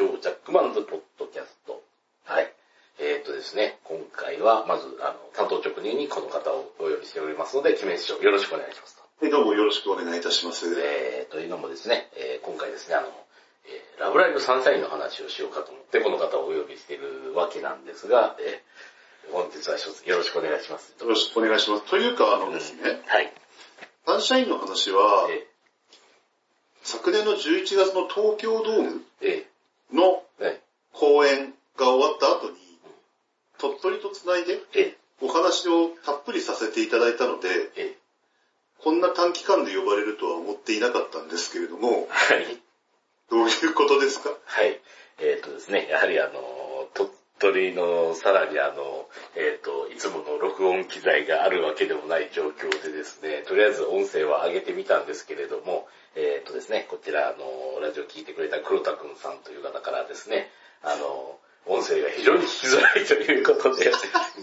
ジョー・ジャックマンズ・ポッドキャスト。はい。えー、っとですね、今回はまず、あの、担当直入にこの方をお呼びしておりますので、キメ師匠よろしくお願いしますと。はい、どうもよろしくお願いいたします。えー、というのもですね、えー今回ですね、あの、えーラブライブサンシャインの話をしようかと思って、この方をお呼びしているわけなんですが、えー本日は一つよろしくお願いします。よろしくお願いします。というか、あのですね、はい。サンシャインの話は、え昨年の11月の東京ドームー、えのー、ね、公演が終わった後に、鳥取とつないでえお話をたっぷりさせていただいたので、ー、えこんな短期間で呼ばれるとは思っていなかったんですけれども、ー、はい。どういうことですか？はい。えっ、とですね、やはりあの、鳥取のさらにあの、えっ、と、いつもの録音機材があるわけでもない状況でですね、とりあえず音声は上げてみたんですけれども、えっ、とですね、こちらあの、ラジオ聞いてくれた黒田くんさんという方からですね、あの、音声が非常に聞きづらいということで、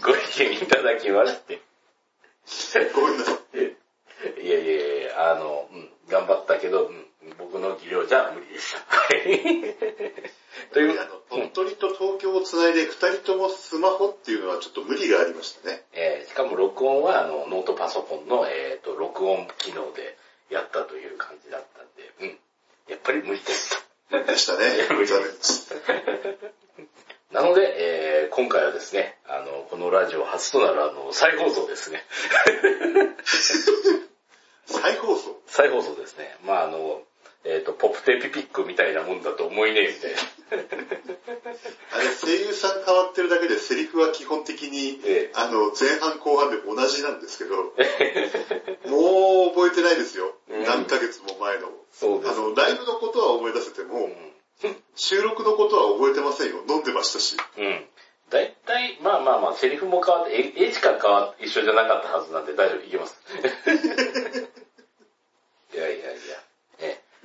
ご意見いただきまして、ごめんなさい。えいやいやいや、あの、うん、頑張ったけど、うん、僕の技量じゃ無理でした。はい。という、あの鳥取と東京をつないで二人ともスマホっていうのはちょっと無理がありましたね。えーしかも録音はあのノートパソコンの、えー、と録音機能でやったという感じだったんで、うん、やっぱり無理です。でしたね。残念です。なので、えー今回はですね、あの、このラジオ初となるあの、再放送ですね。再放送？再放送ですね。まああの、えっ、と、ポップテーピピックみたいなもんだと思いねえみたいな。あれ、声優さん変わってるだけでセリフは基本的に、ええあの、前半後半で同じなんですけど、もう覚えてないですよ。うん何ヶ月も前の。そうです。あの、ライブのことは思い出せても、うん収録のことは覚えてませんよ。飲んでましたし。うん。だいたい、まあまあまあ、セリフも変わって、え絵しか変わ一緒じゃなかったはずなんで大丈夫、いけます。いやいやいや。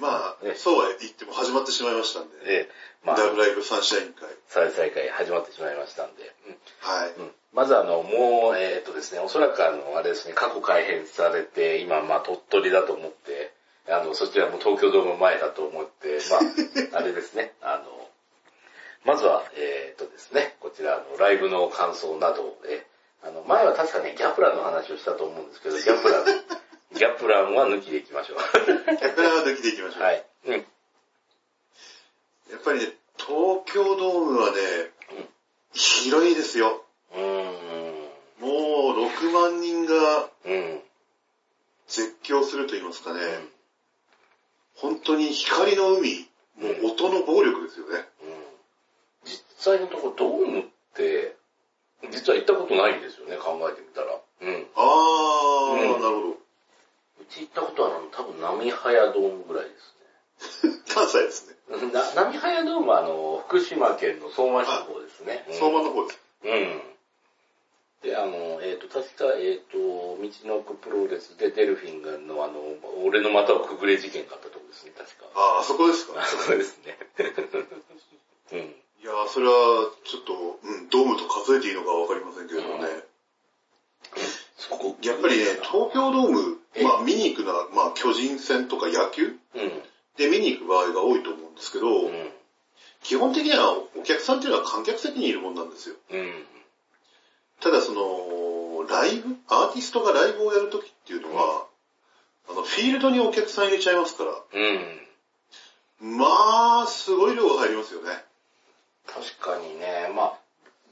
えまあ、ええそうは言っても始まってしまいましたんで。え、まあ、ラブライブサンシャイン会。再再開始まってしまいましたんで。はい。うんうんまずあの、もう、えっ、とですね、おそらくあの、あれですね、過去改編されて、今、まあ、鳥取だと思って、あの、そちらも東京ドーム前だと思って、まあ、あれですね、あの、まずは、えっ、とですね、こちらのライブの感想など、え、あの、前は確かね、ギャプランの話をしたと思うんですけど、ギャプラン、ギャプランは抜きでいきましょう。客らは抜きでいきましょう。はい。うん。やっぱりね、東京ドームはね、広いですよ。うーん。もう6万人がうん。絶叫すると言いますかね。本当に光の海、もう音の暴力ですよね。うん実際のところドームって、実は行ったことないんですよね、考えてみたら。うん。あー、うんなるほうち行ったことは多分波早ドームぐらいですね。ど。関西ですね。な波早ドームはあの、福島県の相馬市の方ですね。うん相馬の方です。うん。で、あの、えっ、と、確か、えっ、と、道の奥プロレスでデルフィンがのあの、俺の股をくぐれ事件があったとこですね、確か。あー、あそこですか。あそこですね。うん。いやー、それはちょっと、うん、ドームと数えていいのかわかりませんけれどもね。そこ。やっぱりね、東京ドーム、まあ見に行くのは、まあ巨人戦とか野球？うん。で見に行く場合が多いと思うんですけど、うん。基本的にはお客さんっていうのは観客席にいるもんなんですよ。うん。ただその、ライブ、アーティストがライブをやるときっていうのは、あの、フィールドにお客さん入れちゃいますから、うん。まあ、すごい量が入りますよね。確かにね、まあ、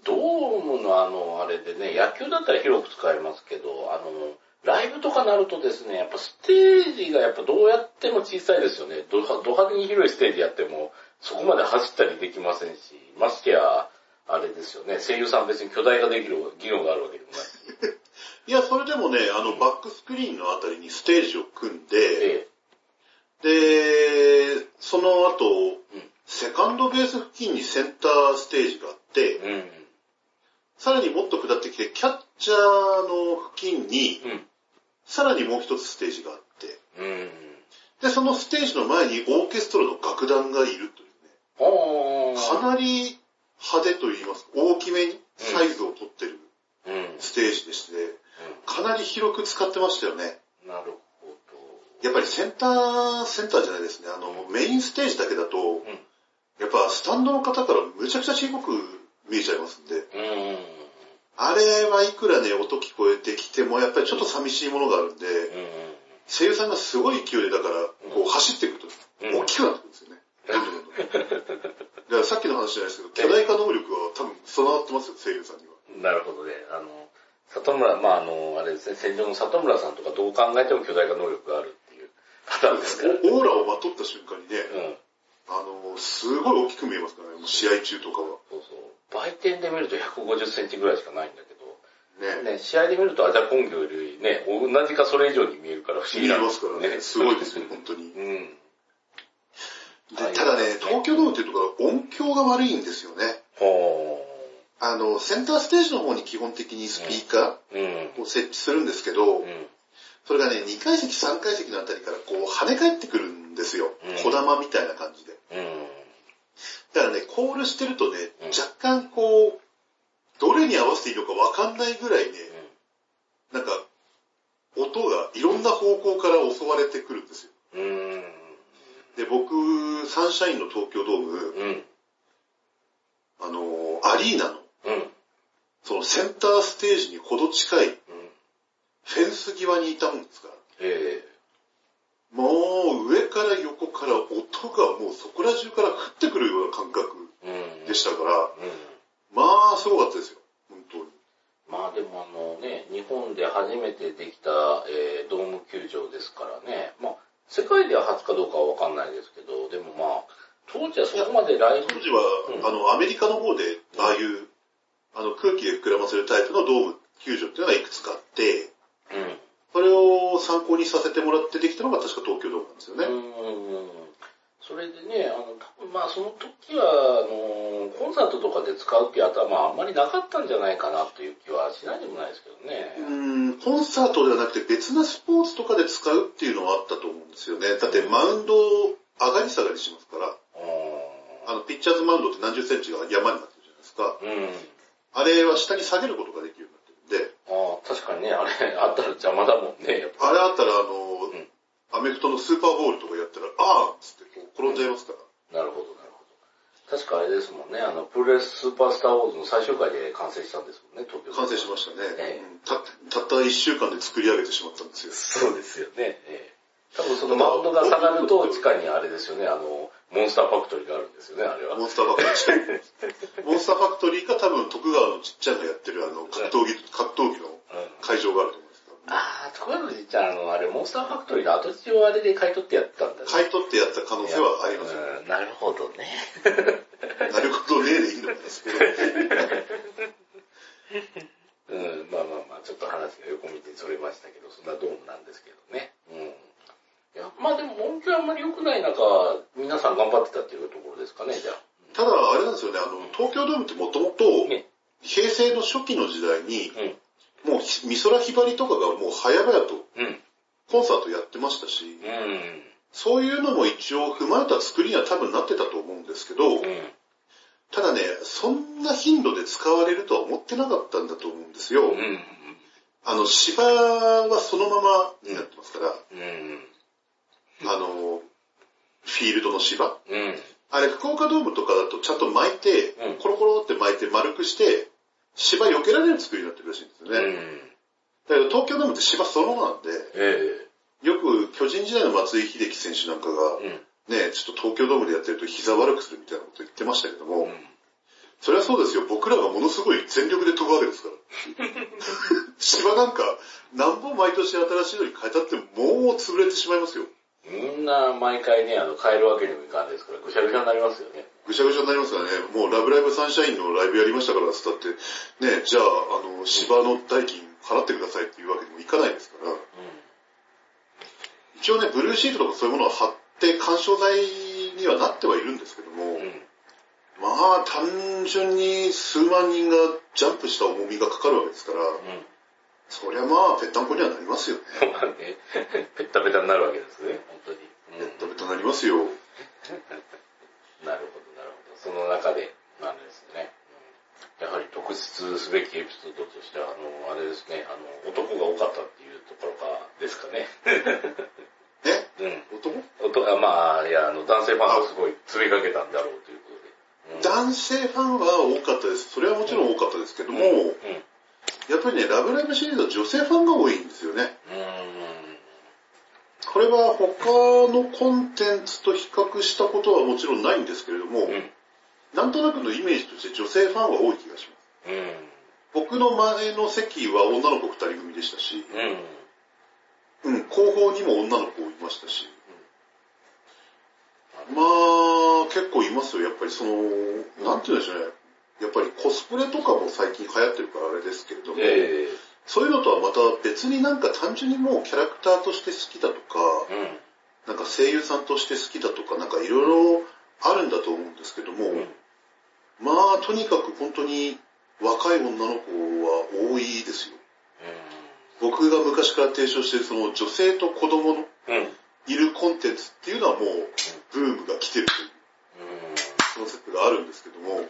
ドームのあの、あれでね、野球だったら広く使えますけど、あの、ライブとかなるとですね、やっぱステージがやっぱどうやっても小さいですよね。どド派手に広いステージやっても、そこまで走ったりできませんし、ましてや、あれですよね、声優さん別に巨大化できる技能があるわけでもない。いや、それでもね、あの、バックスクリーンのあたりにステージを組んで、えで、その後、セカンドベース付近にセンターステージがあって、え、うん。さらにもっと下ってきて、キャッチャーの付近に、うん。さらにもう一つステージがあって、うん。で、そのステージの前にオーケストラの楽団がいるというね。かなり派手と言いますか、大きめにサイズを取ってる。ステージでして、かなり広く使ってましたよね。なるほやっぱりセンター、センターじゃないですね、あの、メインステージだけだと、やっぱスタンドの方からむちゃくちゃ小さく見えちゃいますんで、うん。あれはいくらね、音聞こえてきても、やっぱりちょっと寂しいものがあるんで、うん。声優さんがすごい勢いで、だから、こう走ってくると、うん大きくなってくるんですよね。だからさっきの話じゃないですけど、巨大化能力は多分備わってますよ、声優さんには。なるほどね。あの、里村、まああの、あれですね、戦場の里村さんとかどう考えても巨大化能力があるっていう方ですから。オーラをまとった瞬間にね、うん。あの、すごい大きく見えますからね、もう試合中とかは。そうそう。売店で見ると150センチぐらいしかないんだけど、ね。ね、試合で見るとアジャコン魚よりね、同じかそれ以上に見えるから不思議見えなんでますからね、すごいですよ、本当に。うん。でただね、東京ドームっていうところは音響が悪いんですよね。ほあの、センターステージの方に基本的にスピーカー。を設置するんですけど、うん。それがね、2階席、3階席のあたりからこう跳ね返ってくるんですようん。小玉みたいな感じで。うん。だからね、コールしてるとねうん、若干こう、どれに合わせていいのかわかんないぐらいね、なんか、音がいろんな方向から襲われてくるんですよ。うん。で、僕、サンシャインの東京ドーム、うん。あの、アリーナの、うん。そのセンターステージにほど近いうん。フェンス際にいたもんですから、えもう上から横から音がもうそこら中から降ってくるような感覚。でしたから、うん。まあ、すごかったですよ。本当に。まあでもあのね、日本で初めてできた、えードーム球場ですからね、まあ世界では初かどうかはわかんないですけど、でもまあ、当時はそこまでライブ、当時は、うんあの、アメリカの方で、ああいう、あの、空気で膨らませるタイプのドーム球場っていうのがいくつかあって、うん。それを参考にさせてもらってできたのが確か東京ドームなんですよね。うん。それでね、あの、まあその時は、あの、コンサートとかで使うっていう頭はあんまりなかったんじゃないかなという気はしないでもないですけどね。うん、コンサートではなくて別なスポーツとかで使うっていうのはあったと思うんですよね。だってマウンド上がり下がりしますから、あの、ピッチャーズマウンドって何十センチが山になってるじゃないですか。うん。あれは下に下げることができるで、ああ、確かにね、あれ あったら邪魔だもんね、やっぱあれあったらあの、んアメフトのスーパーボールとかやったら、あーっつってこう転んじゃいますから。なるほど、なるほど。確かあれですもんね、あの、プロレススーパースターウォーズの最終回で完成したんですもんね、東京で完成しましたね。ええうんたたった一週間で作り上げてしまったんですよ。そうですよね。ええ多分そのマウンドが下がると地下にあれですよね、あの、モンスターファクトリーがあるんですよね、あれは。モンスターファクトリー。スターファクトリーの跡地をあれで買い取ってやってたんだね。買い取ってやった可能性はありますよ。うんなるほどね。なるほどねでいいんですけど。うん、まあまあまあ、ちょっと話が横道にそれましたけど、そんなドームなんですけどね。うん。いや、まあでも音響あんまり良くない中、皆さん頑張ってたっていうところですかね、じゃあ。ただ、あれなんですよね、あの、東京ドームってもともと、ね。平成の初期の時代に、うん。もう美空ひばりとかがもう早々とうん。コンサートやってましたし、うん。そういうのも一応踏まえた作りには多分なってたと思うんですけど、うん。ただね、そんな頻度で使われるとは思ってなかったんだと思うんですよ。うん。あの、芝はそのままになってますから、うん。あの、フィールドの芝。うん。あれ、福岡ドームとかだとちゃんと巻いて、うんコロコロって巻いて丸くして、芝避けられる作りになってるらしいんですよね。うん。だけど東京ドームって芝そのままなんで、えよく巨人時代の松井秀喜選手なんかが。ね、ちょっと東京ドームでやってると膝悪くするみたいなこと言ってましたけども、うん。それはそうですよ。僕らがものすごい全力で飛ぶわけですから。芝なんか、何本毎年新しいのに変えたってもう潰れてしまいますよ。みんな毎回ね、あの、変えるわけにもいかんですから、ぐしゃぐしゃになりますよね。ぐしゃぐしゃになりますからね。もうラブライブサンシャインのライブやりましたからつったって、ね、じゃあ、あの、芝の代金払ってくださいっていうわけにもいかないですから。う一応ね、ブルーシートとかそういうものを貼って干渉剤にはなってはいるんですけども、ん。うん。まあ単純に数万人がジャンプした重みがかかるわけですから、うん。そりゃまあぺったんこにはなりますよね。まあね、ペッタペタになるわけですね、本当に。ぺったぺたになりますよ。なるほど、なるほど。その中で、なんですね。うんやはり特筆すべきエピソードとしては、あの、あれですね、あの、男が多かったっていうところからですかね。ねうん。男？男あまあ、いや、あの、男性ファンがすごい詰めかけたんだろうということ男性ファンは多かったです。それはもちろん多かったですけども、やっぱりね、ラブライブシリーズは女性ファンが多いんですよね。これは他のコンテンツと比較したことはもちろんないんですけれども、なんとなくのイメージとして女性ファンは多い気がします。僕の前の席は女の子二人組でしたし、うん、後方にも女の子いましたし、まあ、結構いますよ。やっぱりその、なんて言うんでしょうね。やっぱりコスプレとかも最近流行ってるからあれですけれども、えそういうのとはまた別になんか単純にもうキャラクターとして好きだとか、えうん。なんか声優さんとして好きだとか、なんかいろいろあるんだと思うんですけども、うんまあとにかく本当に若い女の子は多いですよ。僕が昔から提唱しているその女性と子供の。いるコンテンツっていうのはもうブームが来てるというコンセプトがあるんですけども、うん。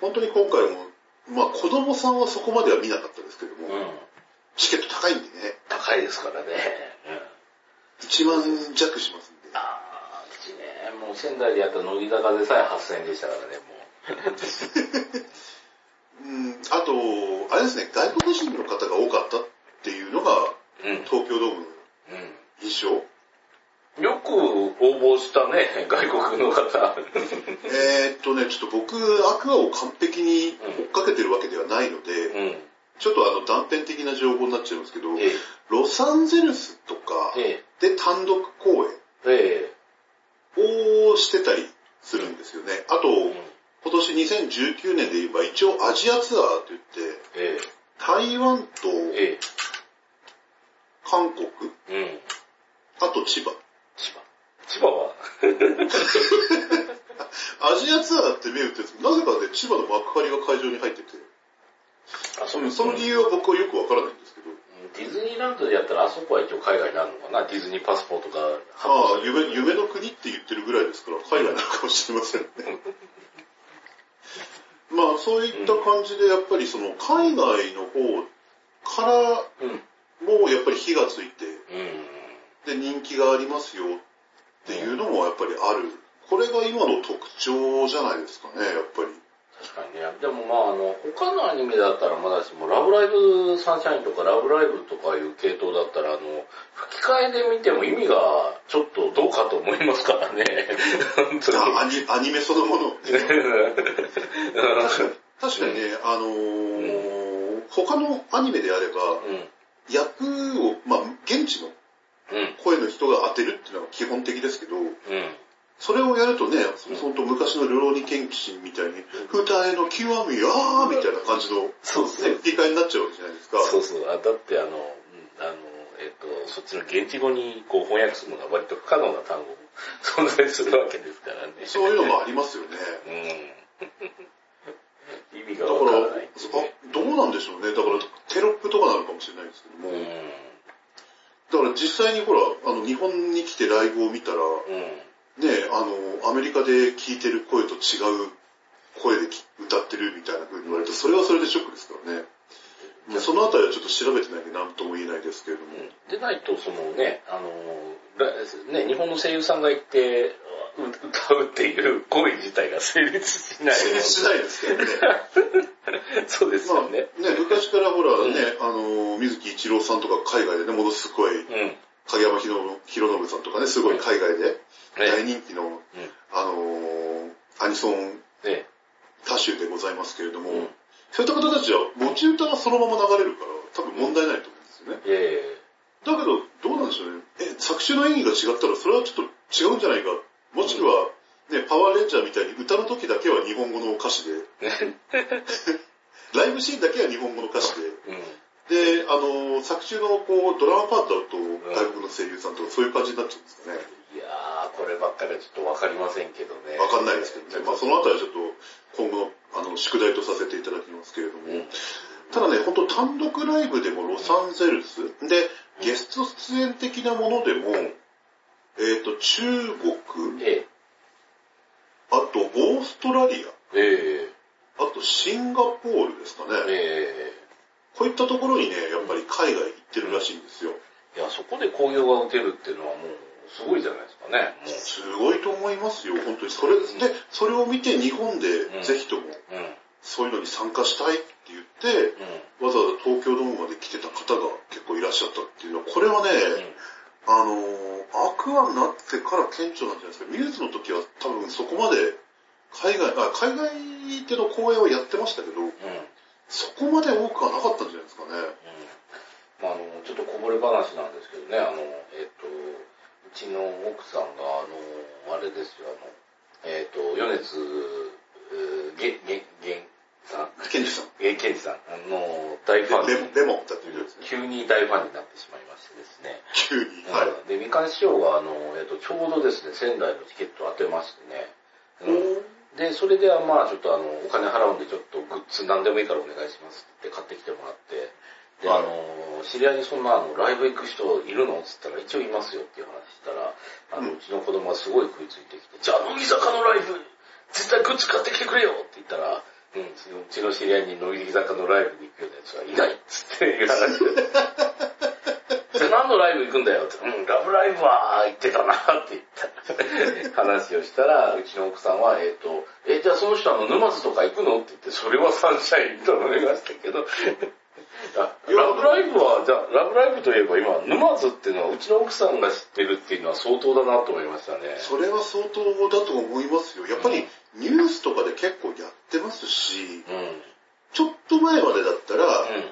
本当に今回も、まあ子供さんはそこまでは見なかったですけども、うん。チケット高いんでね、高いですからね。うん。1万弱しますんで。ああ、うちね、もう仙台でやった乃木坂でさえ8000円でしたからね、もうん、あと、あれですね、外国人の方が多かったっていうのがう。うん。東京ドームのう印象？ん。よく応募したね、外国の方。えーっとね、ちょっと僕、アクアを完璧に追っかけてるわけではないので、うん。ちょっとあの断片的な情報になっちゃいますけど、えロサンゼルスとかえ、で単独公ええ演をしてたりするんですよね。あと、え今年2019年で言えば一応アジアツアーといって、え台湾とええ韓国、えうん。あと千葉。千葉。千葉は？アジアツアーって銘打ってなぜかね、千葉の幕張が会場に入ってて、あ、そうんその理由は僕はよくわからないんですけど、ディズニーランドでやったらあそこは一応海外になるのかな？ディズニーパスポートがあ行される夢、夢の国って言ってるぐらいですから、海外なのかもしれませんね。まあそういった感じで、やっぱりその海外の方からうん。もやっぱり火がついて、うん。で人気がありますよっていうのもやっぱりある。これが今の特徴じゃないですかね、やっぱり。確かにね。でもまああの、他のアニメだったらまだしも、ラブライブサンシャインとかラブライブとかいう系統だったら、あの、吹き替えで見ても意味がちょっとどうかと思いますからね。本当に。あアニアニメそのもの。確かにね、あのー他のアニメであれば、うん。役を、まあ、現地のうん。声の人が当てるっていうのが基本的ですけど、うん。それをやるとね、本当昔のルローニケンキシンみたいに、二重の極み、あーみたいな感じの、ね、そうそう。吹き替えになっちゃうわけじゃないですか。そうそう。あだってあの、うんあの、えっと、そっちの現地語にこう翻訳するのが割と不可能な単語も 存在するわけですからね。そういうのもありますよね。うん。意味がわからないね。あどうなんでしょうね。だから、テロップとかなのかもしれないですけども、うん。だから実際にほら、あの、日本に来てライブを見たら、うん。ね、あの、アメリカで聞いてる声と違う声でき歌ってるみたいな風に言われると、それはそれでショックですからね。まあそのあたりはちょっと調べてないんで何とも言えないですけれども。でないと、そのね、あの、らね、日本の声優さんが行って、う歌うっていう行為自体が成立しない。成立しないですけどね。そうですまあよね。ね、昔からほらね、あの、水木一郎さんとか海外でね、ものすごい、うん。影山博信さんとかね、すごい海外でね大人気の、うん。あの、アニソンね。歌手でございますけれども、うんそういった方たちは持ち歌がそのまま流れるから、多分問題ないと思うんですよね。えだけど、どうなんでしょうね。え、作詞の演技が違ったら、それはちょっと違うんじゃないか。もしくは、ね、パワーレンジャーみたいに歌の時だけは日本語の歌詞で、ライブシーンだけは日本語の歌詞で、えうん。で、あの、作中のこう、ドラマパートだと、外国の声優さんとかそういう感じになっちゃうんですかね。いやー、こればっかりはちょっとわかりませんけどね。わかんないですけどね。まあそのあたりはちょっと、今後の、あの、宿題とさせていただきますけれども。うん。ただね、本当単独ライブでもロサンゼルス、で、ゲスト出演的なものでも、えっ、と、中国、えあとオーストラリア、ええあとシンガポールですかね。ええこういったところにね、やっぱり海外行ってるらしいんですよ。いや、そこで興行が打てるっていうのはもう、すごいじゃないですかね。すごいと思いますよ、本当に。それ、で、それを見て日本でぜひとも、そういうのに参加したいって言って、わざわざ東京ドームまで来てた方が結構いらっしゃったっていうのは、これはね、あのアクアになってから顕著なんじゃないですか。ミューズの時は多分そこまで海外、あ海外での公演はやってましたけど、うん、そこまで多くはなかったんじゃないですかね。うん、まあ、あの、ちょっとこぼれ話なんですけどね、あの、えっ、と、うちの奥さんが、あの、あれですよ、あの、えっ、と、米津、げ、げ、げ、さんケンジさん。え、ケンジさん。あの、大ファン。レレモンだっていうですね。急に大ファンになってしまいましてですね。急に。はい。で、みかん師匠が、あの、えっ、と、ちょうどですね、仙台のチケットを当てましてね。うん、で、それではまあちょっとあの、お金払うんでちょっとグッズ何でもいいからお願いしますって買ってきてもらって、で、あの、知り合いにそんなあの、ライブ行く人いるのつったら一応いますよっていう話したら、あの、うちの子供がすごい食いついてきて、じゃあ乃木坂のライブ、絶対グッズ買ってきてくれよって言ったら、うん、うちの知り合いに乃木坂のライブに行くようなやつはいないっつっていう話で。で、何のライブ行くんだよって、うん、ラブライブは行ってたなって言った。話をしたら、うちの奥さんは、えっ、ー、と、え、じゃあその人あの、沼津とか行くのって言って、それはサンシャインと思いましたけど、ラブライブは、じゃあ、ラブライブといえば今、沼津っていうのは、うちの奥さんが知ってるっていうのは相当だなと思いましたね。それは相当だと思いますよ。やっぱり、ニュースとかで結構やってますし、うん。ちょっと前までだったら、うん、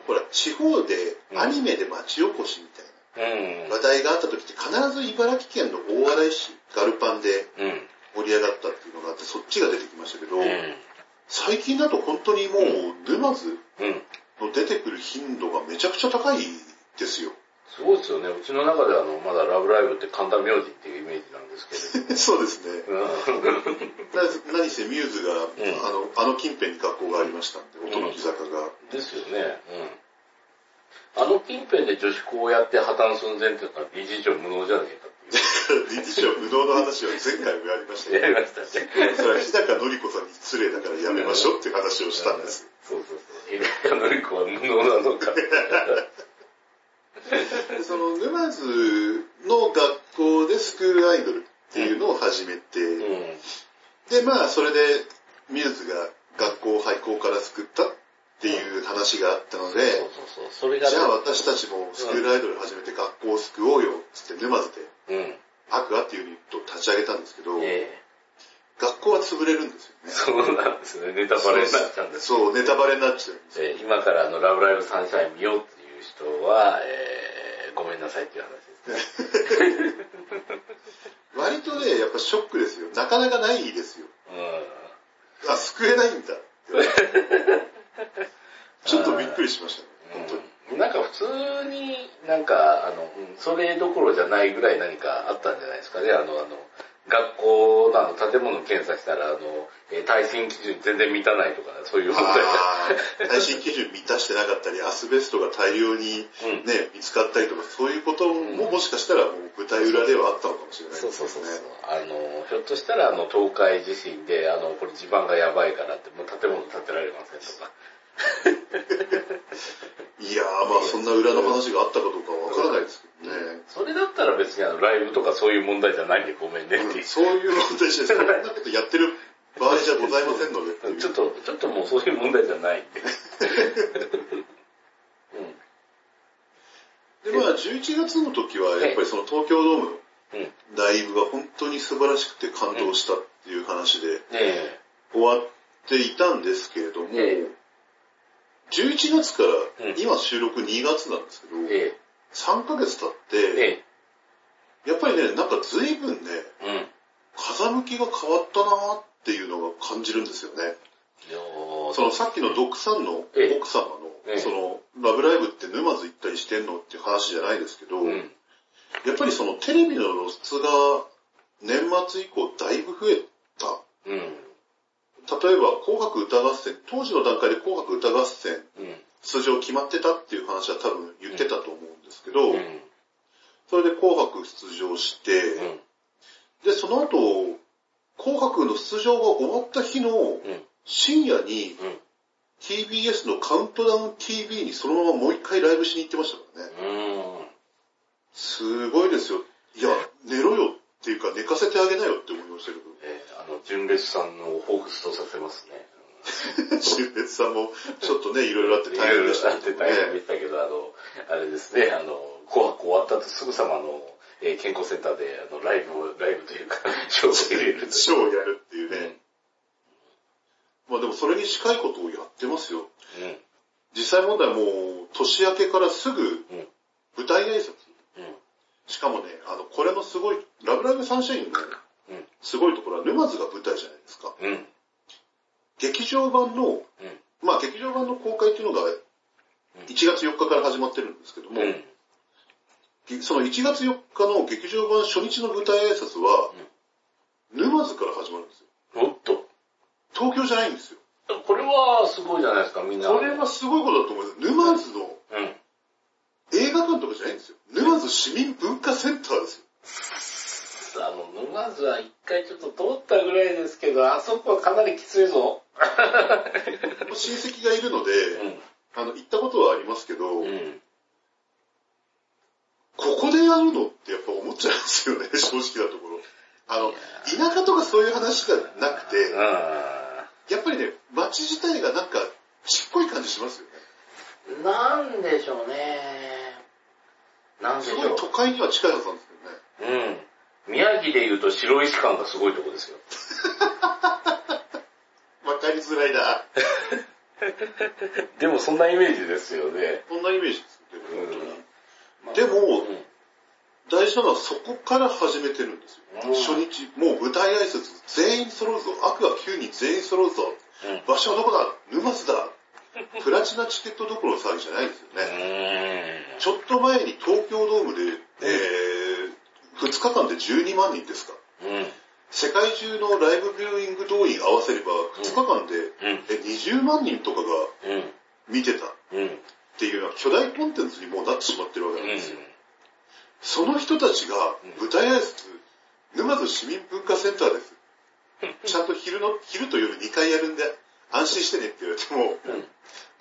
ほら、地方でアニメで町おこしみたいな、話題があった時って必ず茨城県の大洗市ガルパンで盛り上がったっていうのがあって、そっちが出てきましたけど、最近だと本当にもう沼津の出てくる頻度がめちゃくちゃ高いですよ。すごいですよね。うちの中であの、まだラブライブって神田明神っていうイメージなんですけど。そうですね。何せミューズが、うん、あの、あの近辺に学校がありましたんで、音の木坂が。ですよね。うんあの近辺で女子校をやって破綻寸前って言ったら理事長無能じゃねえかっていう。理事長無能の話は前回もやりましたね。やりましたね。それは日高のり子さんに失礼だからやめましょうっていう話をしたんです。そうそうそう。日高のり子は無能なのか。その沼津の学校でスクールアイドルっていうのを始めて、うん、で、まあそれでミューズが学校を廃校から救ったっていう話があったので、じゃあ私たちもスクールアイドル始めて学校を救おうよっつって沼津で、うん、アクアっていうユニットを立ち上げたんですけど、えー、学校は潰れるんですよね。そうなんですね。ネタバレになっちゃうんですそう、ネタバレになっちゃうんです、えー、今からあの、ラブライブサンシャイン見ようっていう人は、えー、ごめんなさいっていう話ですね。割とね、やっぱショックですよ。なかなかないですよ。うん、あ、救えないんだ。ちょっとびっくりしましたね、本当に。なんか普通になんか、あの、それどころじゃないぐらい何かあったんじゃないですかね。あの、あの、学校の建物検査したら、あの、え耐震基準全然満たないとか、そういう問題耐震基準満たしてなかったり、アスベストが大量にね、うん、見つかったりとか、そういうことももしかしたらもう舞台裏ではあったのかもしれないですね。そうそうそうあの、ひょっとしたら、あの、東海地震で、あの、これ地盤がやばいからって、もう建物建てられませんとか。いやー、まあそんな裏の話があったかどうかはわからないですけどね。それだったら別にあのライブとかそういう問題じゃないんでごめんねって、うん、そういう問題じゃない。そんなことやってる場合じゃございませんので。ちょっと、ちょっともうそういう問題じゃないんで。で、まあ11月の時はやっぱりその東京ドームのライブが本当に素晴らしくて感動したっていう話で終わっていたんですけれども、11月から、今収録2月なんですけど、ええ、3ヶ月経って、え、やっぱりね、なんか随分ね、うん、風向きが変わったなっていうのが感じるんですよね。そのさっきのドックさんの奥様の、その、ラブライブって沼津行ったりしてんのっていう話じゃないですけど、うん、やっぱりそのテレビの露出が年末以降だいぶ増えた。うん例えば紅白歌合戦、当時の段階で紅白歌合戦、出場決まってたっていう話は多分言ってたと思うんですけど、それで紅白出場して、で、その後、紅白の出場が終わった日の深夜に、TBS のカウントダウン TV にそのままもう一回ライブしに行ってましたからね。すごいですよ。いや、寝ろよ。っていうか寝かせてあげなよって思いましたけど。えー、あの、純烈さんの彷彿とさせますね。純烈さんもちょっとね、いろいろあって大変でしたけど、ね。大変でしたけど、あの、あれですね、あの、紅白終わった後すぐさまの、えー、健康センターで、あの、ライブを、ライブというか、ショーを入れる。ショーをやるっていうね。うん、まあでもそれに近いことをやってますよ。うん、実際問題もう、年明けからすぐ、舞台挨拶。うん、しかもね、あの、これのすごい、ラブライブサンシャインの、すごいところは沼津が舞台じゃないですか。うん、劇場版の、うん、まあ劇場版の公開っていうのが、1月4日から始まってるんですけども、その1月4日の劇場版初日の舞台挨拶は、沼津から始まるんですよ。おっと。東京じゃないんですよ。これはすごいじゃないですか、みんな。これはすごいことだと思います。沼津の、映画館とかじゃないんですよ。沼津市民文化センターですよ。あの、沼津は一回ちょっと通ったぐらいですけど、あそこはかなりきついぞ。親戚がいるので、うん、あの、行ったことはありますけど、うん、ここでやるのってやっぱ思っちゃうんですよね、正直なところ。あの、田舎とかそういう話がなくて、やっぱりね、街自体がなんか、ちっこい感じしますよね。なんでしょうね。なんでしょう。すごい都会には近いはずなんですけどね。うん。宮城で言うと白石館がすごいとこですよ。わかりづらいな。でもそんなイメージですよね。そんなイメージですよ、本当に。でも、うん、大事なのはそこから始めてるんですよ。うん、初日、もう舞台挨拶全員揃うぞ。アクア9人全員揃うぞ。うん、場所はどこだ？沼津だ。プラチナチケットどころの騒ぎじゃないですよね。ちょっと前に東京ドームで、えー、2日間で12万人ですか。世界中のライブビューイング動員合わせれば、2日間で、え20万人とかが見てた。っていうのは巨大コンテンツにもうなってしまってるわけなんですよ。うん、その人たちが舞台挨拶、沼津市民文化センターです。ちゃんと昼の、昼と夜2回やるんで、安心してねって言われても、うん、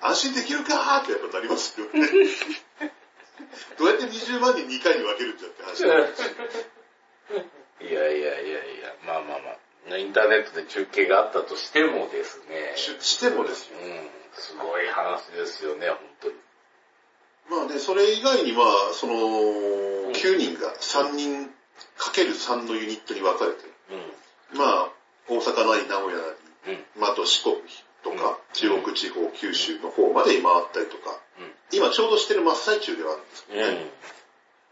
安心できるかーってやっぱなりますよね。どうやって20万人2回に分けるんじゃって話なんですいやいやいやいや、まあまあまあ、インターネットで中継があったとしてもですね。してもですよ。うん。すごい話ですよね、本当に。まあね、それ以外には、その、9人が3人かける3のユニットに分かれて、うん、まあ、大阪なり名古屋なり、うん、まあ、あと四国とか、中国地方、九州の方まで回ったりとか、うん、今ちょうどしてる真っ最中ではあるんですけど。ね。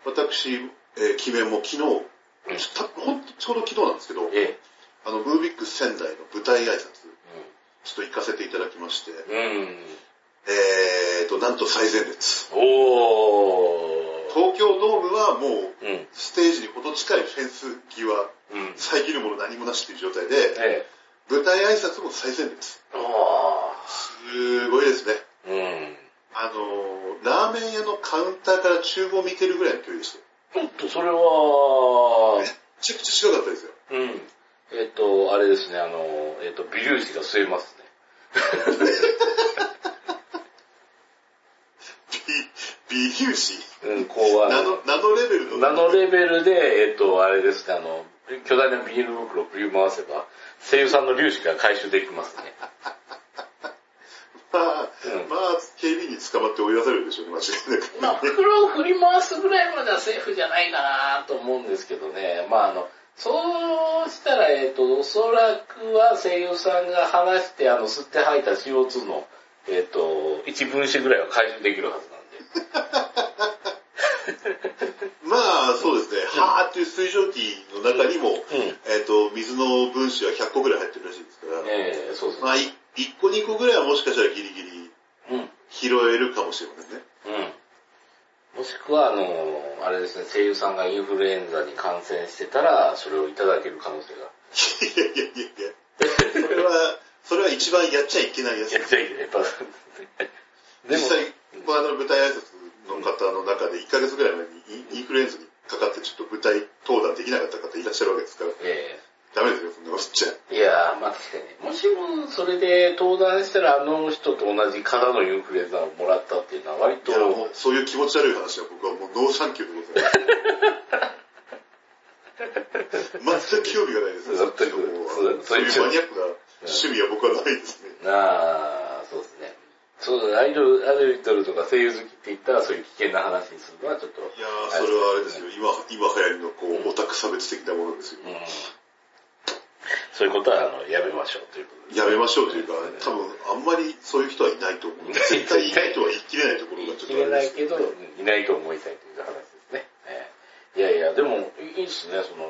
私、えー、記念も昨日、ほんとちょうど昨日なんですけど、あの、ブービックス仙台の舞台挨拶、ちょっと行かせていただきまして、うん、えーと、なんと最前列。お東京ドームはもう、ステージにほど近いフェンス際、うん、遮るもの何もなしっていう状態で、ええ、舞台挨拶も最前列。すごいですね。うん、あの、ラーメン屋のカウンターから厨房を見てるぐらいの距離でした。ちょっとそれは、めっちゃくちゃ白かったですよ。うん。えっ、ー、と、あれですね、あの、えっ、ー、と、微粒子が吸えますね。微粒子うん、こうナノ、ナノレベルの。ナノレベルで、えっ、ー、と、あれですね、あの、巨大なビニール袋を振り回せば、声優さんの粒子が回収できますね。まあ、うん、まあ、警備に捕まって追い出されるでしょうね、間違いなく。まあ、袋を振り回すぐらいまではセーフじゃないかなと思うんですけどね。まあ、あの、そうしたら、えっ、ー、と、おそらくは声優さんが話して、あの、吸って吐いた CO2 の、えっ、ー、と、一分子ぐらいは回収できるはずなんで。まあ、そうですね。はーっていう水蒸気の中にも、うん、えっ、ー、と、水の分子は100個ぐらい入ってるらしいですから。ええー、そうですね。まあ、1個2個ぐらいはもしかしたらギリギリ、拾えるかもしれませんね。うん。もしくは、あの、あれですね、声優さんがインフルエンザに感染してたら、それをいただける可能性が。いやいやいやいや。それは、それは一番やっちゃいけないやつ。やっちゃいけない。実際、この間の舞台挨拶の方の中で1ヶ月ぐらい前にインフルエンザにかかってちょっと舞台登壇できなかった方いらっしゃるわけですから。ええダメですよ、そんなこと言っちゃ。いやー、まあ確かに。もしもそれで登壇したらあの人と同じからのインフルエンザをもらったっていうのは割と。いや、もうそういう気持ち悪い話は僕はもうノーサンキューでございます。全く興味がないですね。全くそうそういうマニアックな趣味は僕はないですね。ああ。そうアイドル、アイドルとか声優好きって言ったらそういう危険な話にするのはちょっと。いやー、それはあれですよ。今、今流行りのこう、オタク差別的なものですよ。うん。そういうことは、あの、やめましょうということでやめましょうというか、多分あんまりそういう人はいないと思う。絶対いないとは言い切れないところがちょっと言い切れないけど、いないと思いたいという話ですね。ええいやいや、でも、いいですね、その、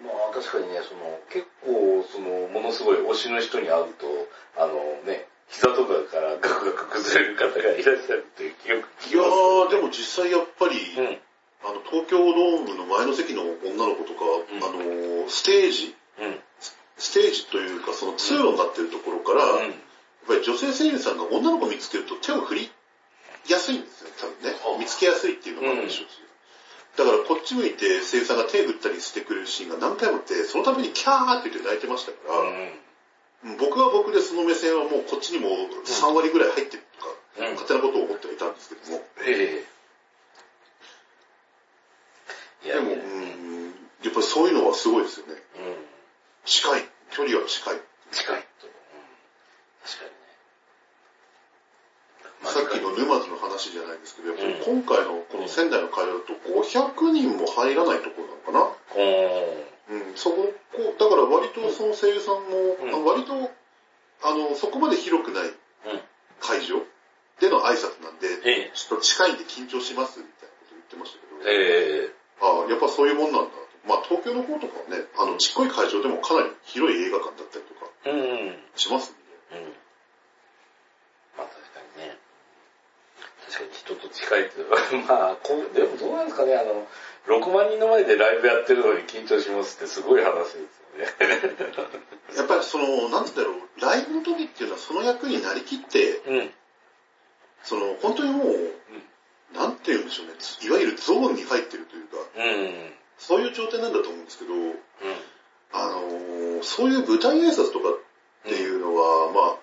あの、まあ確かにね、その、結構、その、ものすごい推しの人に会うと、あのね、膝とかからガクガク崩れる方がいらっしゃるって記憶いや。ー、でも実際やっぱり、うん。あの、東京ドームの前の席の女の子とか、んあのー、ステージ、うん。ステージというか、その通路になってるところから、うん。やっぱり女性声優さんが女の子見つけると手を振りやすいんですよね、多分ねは。あ見つけやすいっていうのがあるでしょうし。だからこっち向いて声優さんが手振ったりしてくれるシーンが何回もあって、そのためにキャーって言って泣いてましたから、うん。僕は僕でその目線はもうこっちにも3割ぐらい入ってるとか、うん勝手なことを思ってはいたんですけども、ええいやでも、うん、やっぱりそういうのはすごいですよね。うん。近い。距離は近い。近いと。うん確かにね。さっきの沼津の話じゃないですけど、やっぱりうん今回のこの仙台の会場だと500人も入らないところなのかな。おうん、そこ、だから割とその声優さんも、うん割と、あの、そこまで広くないうん。会場での挨拶なんで、ええちょっと近いんで緊張しますみたいなこと言ってましたけど、ええああ、やっぱそういうもんなんだと。まあ東京の方とかはね、あの、ちっこい会場でもかなり広い映画館だったりとか。しますんで。うん。まあ確かにね。確かに人と近いって、まあ、こうでもどうなんですかね、あの、6万人の前でライブやってるのに緊張しますってすごい話ですよね。やっぱりその、なんて言うんだろう、ライブの時っていうのはその役になりきって、うん。その、本当にもう、なんて言うんでしょうね、いわゆるゾーンに入ってるというか、うん。そういう状態なんだと思うんですけど、うん。あのーそういう舞台挨拶とかっていうのは、まあ、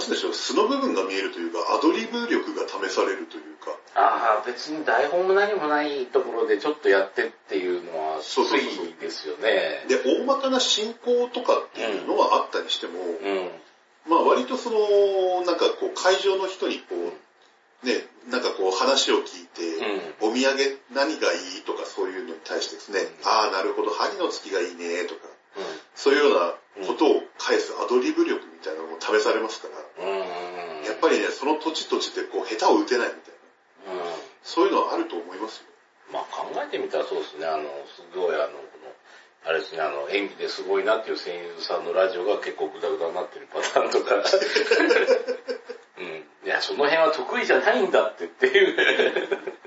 なうんでしょう、素の部分が見えるというか、アドリブ力が試されるというか、ああ、別に台本も何もないところでちょっとやってっていうのは、そうそうですよね。で、大まかな進行とかっていうのはあったにしても、うん。まあ割とその、なんかこう会場の人にこう、ね、なんかこう話を聞いて、お土産何がいいとかそういうのに対してですね、うん。ああ、なるほど、針の付きがいいねとか、うそういうようなことを返すアドリブ力みたいなのも試されますから。やっぱりね、その土地土地でこう下手を打てないみたいな、うん。そういうのはあると思いますよ。まあ考えてみたらそうですね、あの、すごいあの、この、あれですね、あの、演技ですごいなっていう声優さんのラジオが結構グダグダになってるパターンとか。うん。いや、その辺は得意じゃないんだってっていう。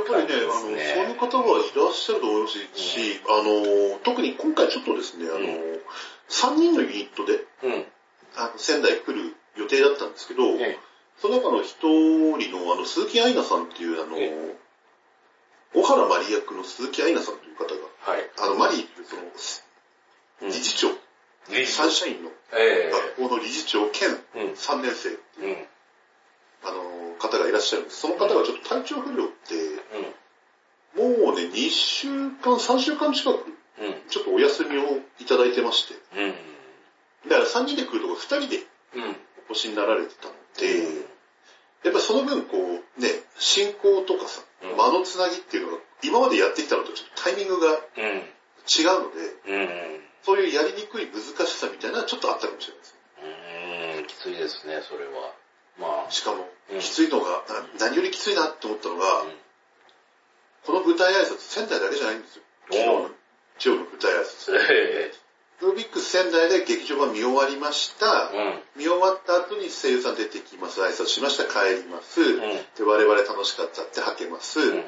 っぱりね、あの、そういう方はいらっしゃると思いますし、あの、特に今回ちょっとですね、あの、う3人のユニットで、うん。あの仙台来る予定だったんですけど、えその中の一人のあの鈴木愛菜さんっていうあの、え小原マリ役の鈴木愛菜さんという方が、はい。あのマリーっていうそのうん理事長、理サンシャインのえ学校の理事長兼えうん。3年生っていう、うん。あの方がいらっしゃるんです。その方がちょっと体調不良って、うん。もうね、2週間、3週間近く、うん。ちょっとお休みをいただいてまして、うん。だから3人で来るとこ2人でうん。お越しになられてたので、やっぱりその分こう、ね、進行とかさ、うん間のつなぎっていうのが、今までやってきたのとちょっとタイミングがうん。違うので、うん。そういうやりにくい難しさみたいなのはちょっとあったかもしれないですね。うん。きついですね、それは。まあ。しかも、うんきついのが、な何よりきついなって思ったのが、うんこの舞台挨拶、仙台だけじゃないんですよ。昨日の、日曜の舞台挨拶。えルービックス仙台で劇場が見終わりました。え見終わった後に声優さん出てきます。挨拶しました。帰ります。うん。で、我々楽しかったって吐けます。うん。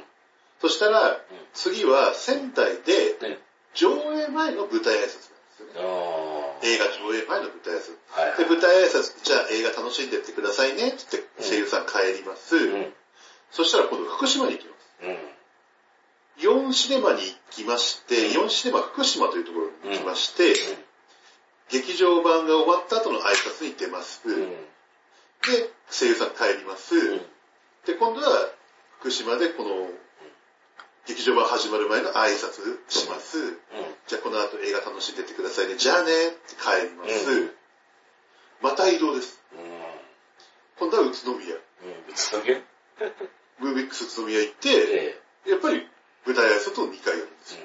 そしたら、次は仙台でね。上映前の舞台挨拶ですよね。映画上映前の舞台挨拶。はいで、舞台挨拶、じゃあ映画楽しんでってくださいねって言って声優さん帰ります。うん。そしたら今度福島に行きます。うん。イオンシネマに行きまして、イオンシネマ福島というところに行きまして、劇場版が終わった後の挨拶に出ます。うん。で、声優さん帰ります。うん。で、今度は福島でこの劇場版始まる前の挨拶します。うん。じゃあこの後映画楽しんでってくださいね。じゃあねって帰ります。うんまた移動です。うん。今度は宇都宮。うん。つなげムービックス宇都宮行って、えやっぱり舞台挨拶を2回やるんですよ。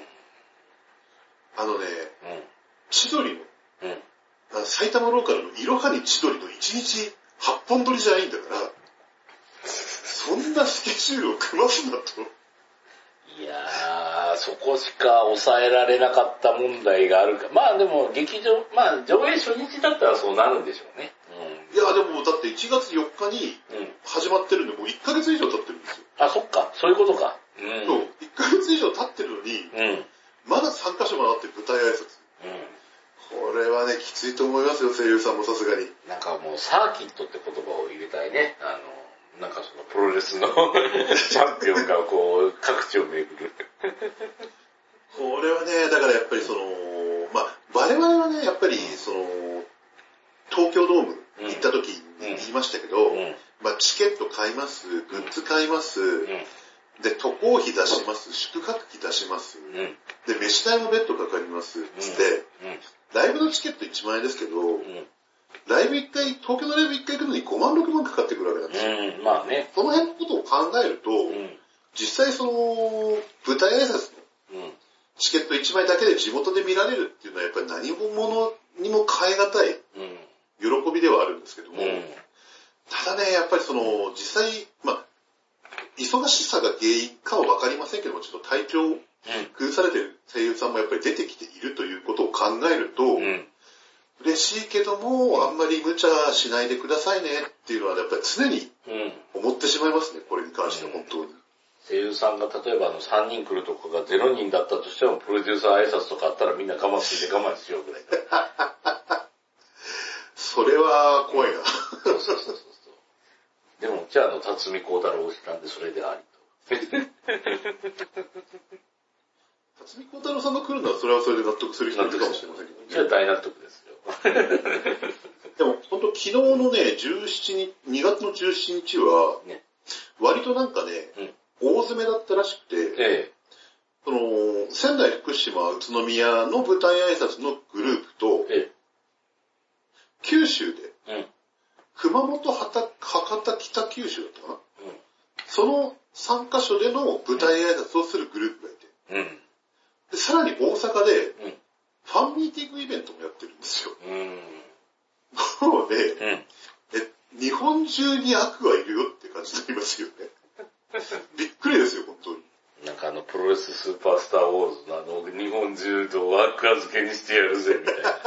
あのね、え。千鳥の、埼玉ローカルのいろはに千鳥の1日8本撮りじゃないんだから、そんなスケジュールを組ますなと。いやー、そこしか抑えられなかった問題があるか。まあでも劇場、まあ上映初日だったらそうなるんでしょうね。いや、でもだって1月4日にうん。うん。始まってるんで、もう1ヶ月以上経ってるんですよ。あ、そっか。そういうことか。うそう、ん。1ヶ月以上経ってるのに、うん。うん。まだ3カ所もあって舞台挨拶。これはね、きついと思いますよ、声優さんもさすがに。なんかもうサーキットって言葉を入れたいね。あの、なんかそのプロレスの チャンピオンがこう各地を巡る。これはね、だからやっぱりその、まあ、我々はね、やっぱりその、東京ドーム行った時に言いましたけど、うん。まあ、チケット買います、グッズ買います、うん。で、渡航費出します、宿泊費出します、うん。で、飯代も別途かかります、つって、ライブのチケット1万円ですけど、うん。ライブ1回、東京のライブ1回行くのに5万6万かかってくるわけなんですよ。うん。まあね。その辺のことを考えると、うん。実際その、舞台挨拶のうん。チケット1枚だけで地元で見られるっていうのはやっぱり何者にも変え難いうん。喜びではあるんですけども、うん。ただね、やっぱりその、実際、まあ、忙しさが原因かはわかりませんけども、ちょっと体調を崩されてる声優さんもやっぱり出てきているということを考えると、うん。嬉しいけども、あんまり無茶しないでくださいねっていうのはやっぱり常にうん。思ってしまいますね、これに関しては本当に。声優さんが例えばあの3人来るとこが0人だったとしても、プロデューサー挨拶とかあったらみんな我慢して我慢しようぐらい。それは怖いな。そうそうそうそう。でも、じゃああの、辰巳孝太郎推しなんでそれであり辰巳孝太郎さんが来るのはそれはそれで納得する人いるかもしれませんけど、と。じゃあ大納得ですよ。でも本当昨日のね、17日、2月の17日は、ね。割となんかね、大詰めだったらしくて、えその、仙台、福島、宇都宮の舞台挨拶のグループとえ、、え九州で、え。うん。熊本、博多、北九州だったかな？うその3カ所での舞台挨拶をするグループがいて、ん。うん。でさらに大阪でうん。ファンミーティングイベントもやってるんですよ。うん。もうん。え、日本中に悪はいるよって感じになりますよね。びっくりですよ、本当に。なんかあの、プロレススーパースターウォーズのあの、日本中のワーク預けにしてやるぜ、みたいな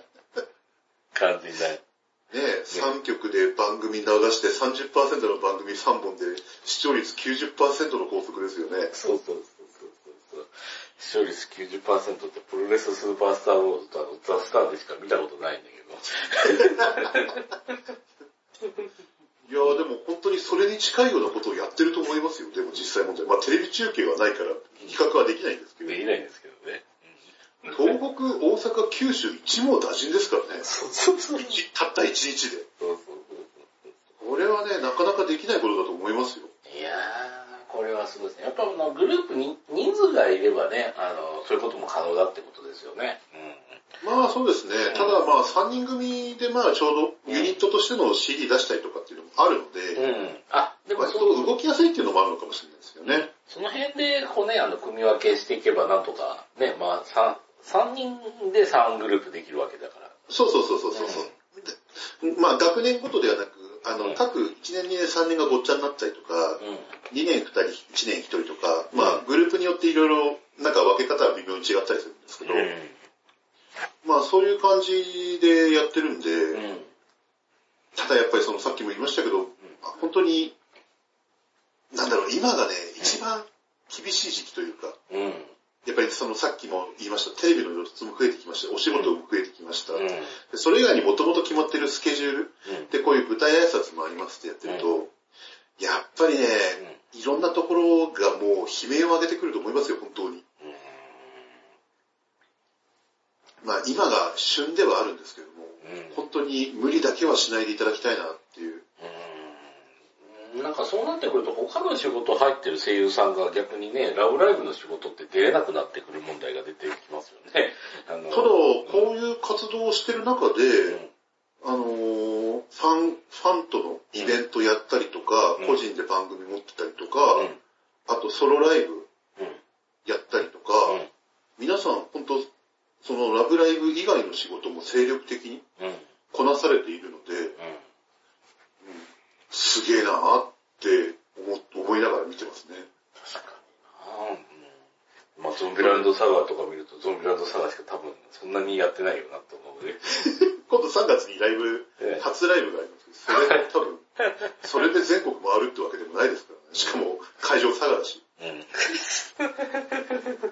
感じになる。ね3曲で番組流して30%の番組3本で視聴率90%の法則ですよね。そうそう。視聴率90%ってプロレススーパースターウォーズとあのザ・スターでしか見たことないんだけど。いやーでも本当にそれに近いようなことをやってると思いますよ。でも実際問題。まあテレビ中継はないから比較はできないんですけど。できないんですけどね。東北、大阪、九州一網打尽ですからね。そうそうそう。一たった一日で。そうそうそうこれはね、なかなかできないことだと思いますよ。いやー、これはすごいですね。やっぱグループにればね、あの、そういうことも可能だってことですよね。まあそうですね。ただまあ3人組でまあちょうどユニットとしての CD 出したりとかっていうのもあるので、うん。うん。あ、でも割そうと動きやすいっていうのもあるのかもしれないですよね。その辺で、こうね、あの、組み分けしていけばなんとか、ね、まあ、三、三人で3グループできるわけだから。そうそうそうそうそう。でまあ学年ごとではなく、あの、うん各1年2年3年がごっちゃになったりとか、うん。2年2人、1年1人とか、まあグループによっていろいろなんか分け方は微妙に違ったりするんですけど、まあそういう感じでやってるんで、うん。ただやっぱりそのさっきも言いましたけど、本当に、なんだろう、今がね、一番厳しい時期というか、うん。うん。やっぱりそのさっきも言いました、テレビの露出も増えてきました、お仕事も増えてきました。うん。でそれ以外にもともと決まってるスケジュールでこういう舞台挨拶もありますってやってると、やっぱりね、いろんなところがもう悲鳴を上げてくると思いますよ、本当に。まあ今が旬ではあるんですけども、うん。本当に無理だけはしないでいただきたいなっていう。うなんかそうなってくると他の仕事入ってる声優さんが逆にね、ラブライブの仕事って出れなくなってくる問題が出てきますよね。あのただ、こういう活動をしてる中で、うん、あのー、ファン、ファンとのイベントやったりとか、うん、個人で番組持ってたりとか、うん、あとソロライブやったりとか、皆さん本当そのラブライブ以外の仕事も精力的にこなされているので、うん、すげえなって思思いながら見てますね。確かになうん。まあゾンビランドサガーとか見るとゾンビランドサガーしか多分そんなにやってないよなと思うね。今度3月にライブ、初ライブがありますけど、それ多分、それで全国回るってわけでもないですからね。しかも会場佐賀だし。うん。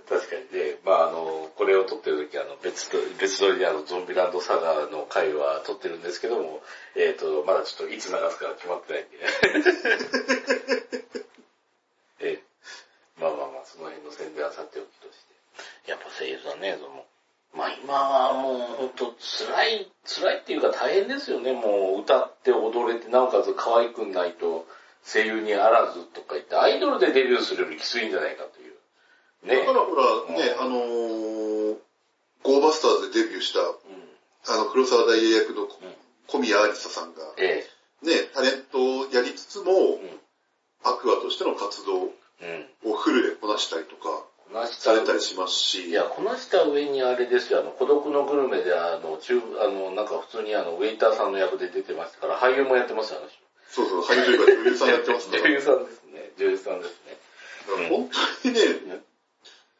確かにね、まああの、これを撮ってる時あの別、別撮りであのゾンビランドサガの回は撮ってるんですけども、えっ、ー、と、まだちょっといつ流すか決まってないんで。えまあまあまあ、その辺の宣伝はさておきとして。やっぱ声優さんね、その、まあ今はもう本当辛い、辛いっていうか大変ですよね。もう歌って踊れて、なおかつ可愛くないと、声優にあらずとか言って、アイドルでデビューするよりきついんじゃないかという。ね。だからほら、ね、あのー、ゴーバスターズでデビューした、うん、あの、黒沢大英役の小宮ありささんが、ええ、ね、タレントをやりつつも、うん、アクアとしての活動をフルでこなしたりとか、こなしたされたりしますし。いや、こなした上にあれですよ、あの、孤独のグルメで、あの、中、あの、なんか普通にあの、ウェイターさんの役で出てましたから、俳優もやってますよ、あの人。そうそう、俳優というか女優さんやってますから。女優さんですね。女優さんですね。本当にね、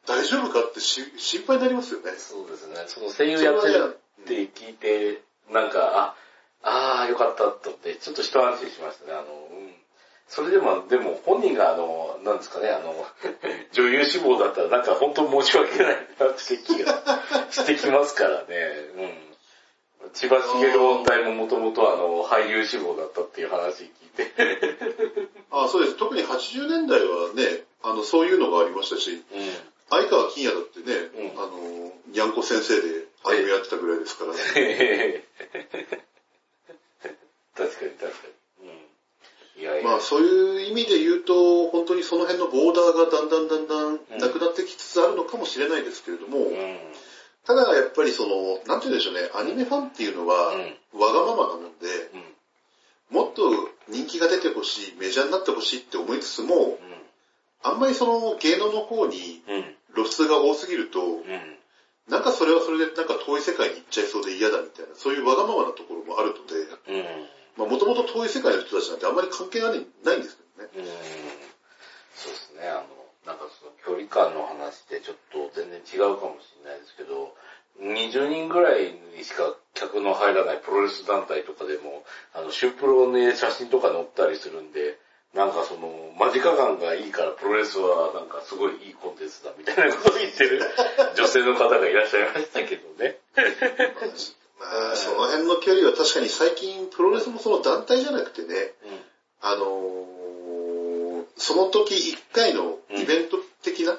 大丈夫かってし心配になりますよね。そうですね。その声優やってるって聞いて、なんか、あ、ああ、よかったと思って、ちょっと一安心しましたね。あの、うん。それでも、でも本人があの、なんですかね、あの、女優志望だったらなんか本当申し訳ないなって気がしてきますからね。うん。千葉茂音大ももともとあの、俳優志望だったっていう話聞いて。あそうです。特に80年代はね、あの、そういうのがありましたし、うん、相川金也だってね、うん、あの、にゃんこ先生でアニメやってたぐらいですからね。確かに確かに。うん、いやいやまあそういう意味で言うと、本当にその辺のボーダーがだんだんだんだんなくなってきつつあるのかもしれないですけれども、うんただやっぱりその、なんて言うんでしょうね、アニメファンっていうのは、わがままなもんで、うん、もっと人気が出てほしい、メジャーになってほしいって思いつつも、うん、あんまりその芸能の方に露出が多すぎると、うん、なんかそれはそれでなんか遠い世界に行っちゃいそうで嫌だみたいな、そういうわがままなところもあるので、まあもともと遠い世界の人たちなんてあんまり関係ないないんですけどね。そうですね、あの、なんかその距離感の話ってちょっと全然違うかもしれないですけど、20人ぐらいにしか客の入らないプロレス団体とかでも、あの、シュープロね、写真とか載ったりするんで、なんかその、間近感がいいからプロレスはなんかすごいいいコンテンツだみたいなことを言ってる 女性の方がいらっしゃいましたけどね。まあ、その辺の距離は確かに最近プロレスもその団体じゃなくてね、うん、あのー、その時一回のイベント的な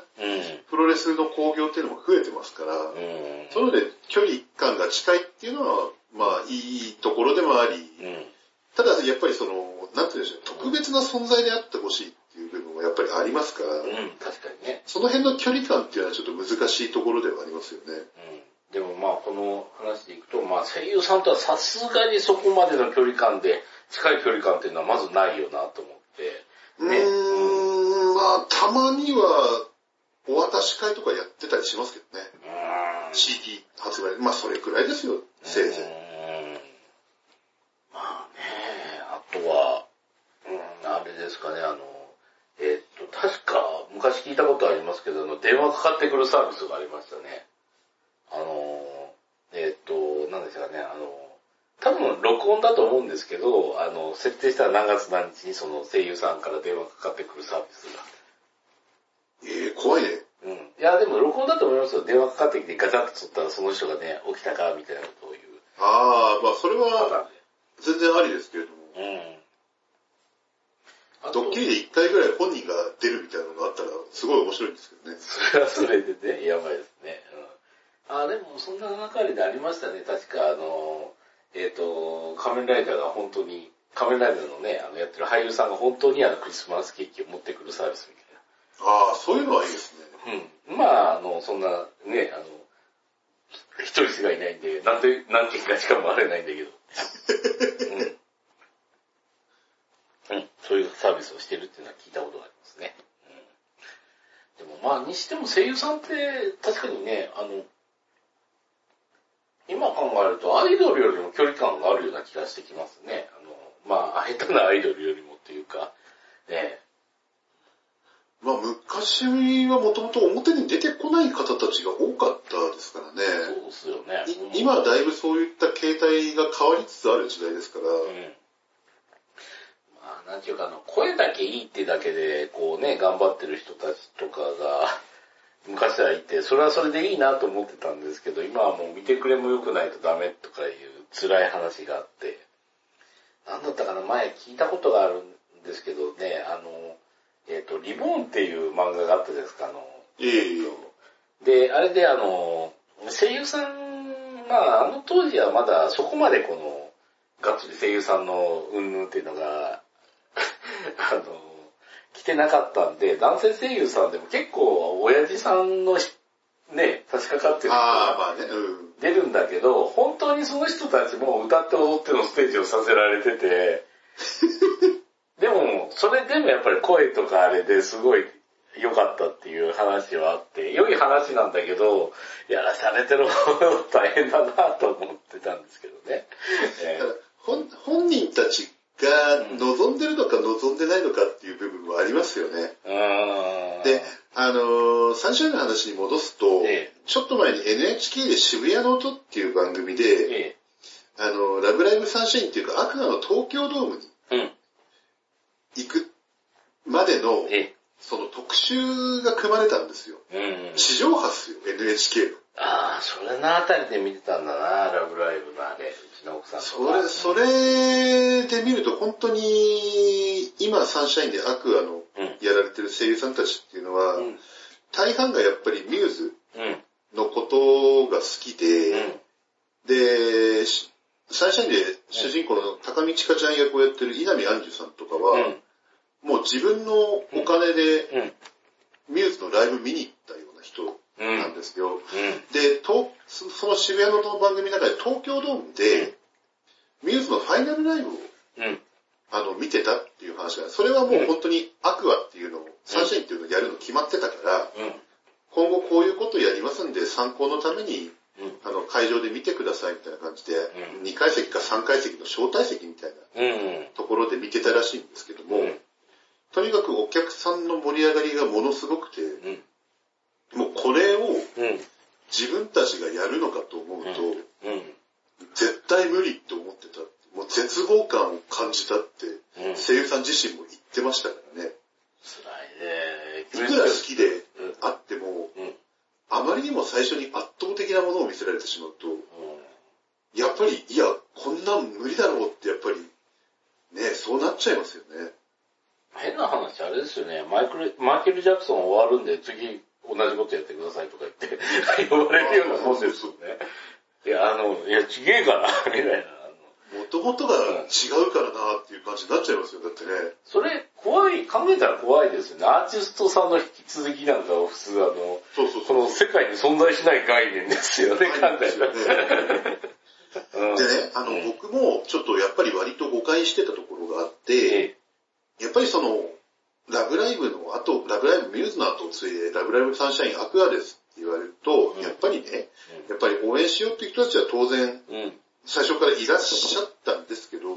プロレスの興行っていうのも増えてますから、うん、そので距離感が近いっていうのは、まあいいところでもあり、うん、ただやっぱりその、なんて言うんでしょう、特別な存在であってほしいっていう部分もやっぱりありますから、うん、確かにね。その辺の距離感っていうのはちょっと難しいところではありますよね。でもまあこの話でいくと、まあ声優さんとはさすがにそこまでの距離感で、近い距離感っていうのはまずないよなと思って。ね、うーん、まあたまにはお渡し会とかやってたりしますけどね。CD 発売。まあそれくらいですよ、せいぜい。まあね、あとは、うん、あれですかね、あの、えー、っと、確か昔聞いたことありますけど、の電話かかってくるサービスがありましたね。あの、えー、っと、何ですかね、あの、多分録音だと思うんですけど、あの、設定したら何月何日にその声優さんから電話かかってくるサービスがええー、怖いね。うん。いや、でも録音だと思いますよ。電話かかってきてガチャッと取ったらその人がね、起きたか、みたいなことを言う。ああ、まあそれは、全然ありですけれども。うん。ドッキリで一回ぐらい本人が出るみたいなのがあったら、すごい面白いんですけどね。それはそれでね、やばいですね。うん。あ、でもそんな中でありましたね。確かあの、えっ、ー、と、仮面ライダーが本当に仮面ライダーのね、あのやってる俳優さんが本当にあのクリスマスケーキを持ってくるサービスみたいな。ああ、そういうのはいいですね。うん。まあ、あの、そんな、ね、あの、一人しかいないんで、なんて、何件かしか回れないんだけど。うん。うん。そういうサービスをしてるっていうのは聞いたことがありますね。うん。でもまあ、にしても声優さんって確かにね、あの、今考えるとアイドルよりも距離感があるような気がしてきますね。あの、まあ、下手なアイドルよりもっていうか、ね。まあ、昔はもともと表に出てこない方たちが多かったですからね。そうですよね。うん、今はだいぶそういった形態が変わりつつある時代ですから。うん。まあ、なんていうか、あの、声だけいいってだけで、こうね、頑張ってる人たちとかが、昔はいて、それはそれでいいなと思ってたんですけど、今はもう見てくれも良くないとダメとかいう辛い話があって、なんだったかな、前聞いたことがあるんですけどね、あの、えっ、ー、と、リボーンっていう漫画があったじゃないですか、あの、ええで、あれであの、声優さん、まあ、あの当時はまだそこまでこの、がっつり声優さんの云々っていうのが あの、来てなかったんで、男性声優さんでも結構親父さんのね、差し掛かってる人出るんだけど、本当にその人たちも歌って踊ってのステージをさせられてて、でも、それでもやっぱり声とかあれですごい良かったっていう話はあって、良い話なんだけど、やらされてる方が大変だなと思ってたんですけどね。えー、本人たちが望んでるのか望んでないのかっていう部分もありますよね。で、あのー、サンシャインの話に戻すと、ええ、ちょっと前に NHK で渋谷の音っていう番組で、え、あのー、ラブライブサンシャインっていうか、アクアの東京ドームに行くまでの、その特集が組まれたんですよ。うん、地上波っすよ、NHK の。ああ、それのあたりで見てたんだな、ラブライブのあれ、うちの奥さんそれ、それで見ると本当に、今サンシャインでアクアのやられてる声優さんたちっていうのは、うん、大半がやっぱりミューズのことが好きで、うん、で、サンシャインで主人公の高見千佳ちゃん役をやってる稲見杏樹さんとかは、もう自分のお金で、ミューズのライブ見に行ったような人なんですよ。うん、で、その渋谷の番組の中で東京ドームで、ミューズのファイナルライブを、あの、見てたっていう話が、それはもう本当にアクアっていうのを、サンシャインっていうのをやるの決まってたから、今後こういうことやりますんで参考のために、あの、会場で見てくださいみたいな感じで、2階席か3階席の招待席みたいなところで見てたらしいんですけども、とにかくお客さんの盛り上がりがものすごくて、もうこれを自分たちがやるのかと思うと、絶対無理って思ってた。もう絶望感を感じたって、声優さん自身も言ってましたからね。辛いね。いくら好きであっても、あまりにも最初に圧倒的なものを見せられてしまうと、やっぱり、いや、こんなん無理だろうってやっぱり、ね、そうなっちゃいますよね。変な話、あれですよね。マイクル、マイケル・ジャクソン終わるんで次同じことやってくださいとか言って 呼ばれるようなもんですよね。いや、あの、いや、ちげえから、みたいな。もともとが違うからなっていう感じになっちゃいますよ、だってね。それ、怖い、考えたら怖いですよね。アーティストさんの引き続きなんかは普通あの、そうそうその世界に存在しない概念ですよね、考えたら。でね、あの、うん、僕もちょっとやっぱり割と誤解してたところがあって、やっぱりその、ラブライブの後、ラブライブミューズの後を継いで、ラブライブサンシャインアクアですって言われると、うん、やっぱりね、うん、やっぱり応援しようっていう人たちは当然、最初からいらっしゃったんですけど、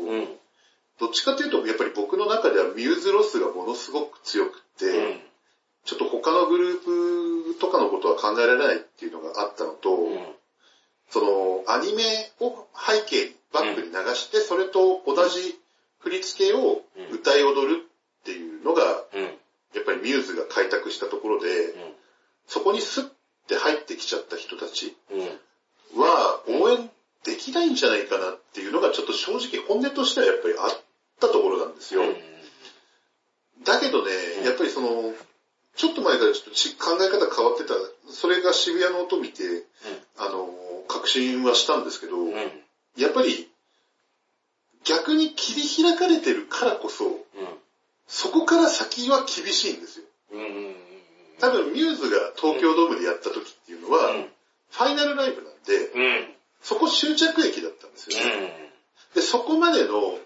どっちかっていうと、やっぱり僕の中ではミューズロスがものすごく強くて、ちょっと他のグループとかのことは考えられないっていうのがあったのと、その、アニメを背景に、バックに流して、それと同じ振り付けを歌い踊るっていうのが、やっぱりミューズが開拓したところで、そこにスッて入ってきちゃった人たちは応援できないんじゃないかなっていうのがちょっと正直本音としてはやっぱりあったところなんですよ。だけどね、やっぱりその、ちょっと前からちょっと考え方変わってた、それが渋谷の音見て、あの、確信はしたんですけど、やっぱり逆に切り開かれてるからこそ、うん。そこから先は厳しいんですよ。多分ミューズが東京ドームでやった時っていうのは、うん。ファイナルライブなんで、うん。そこ終着駅だったんですよね。うん。で、そこまでの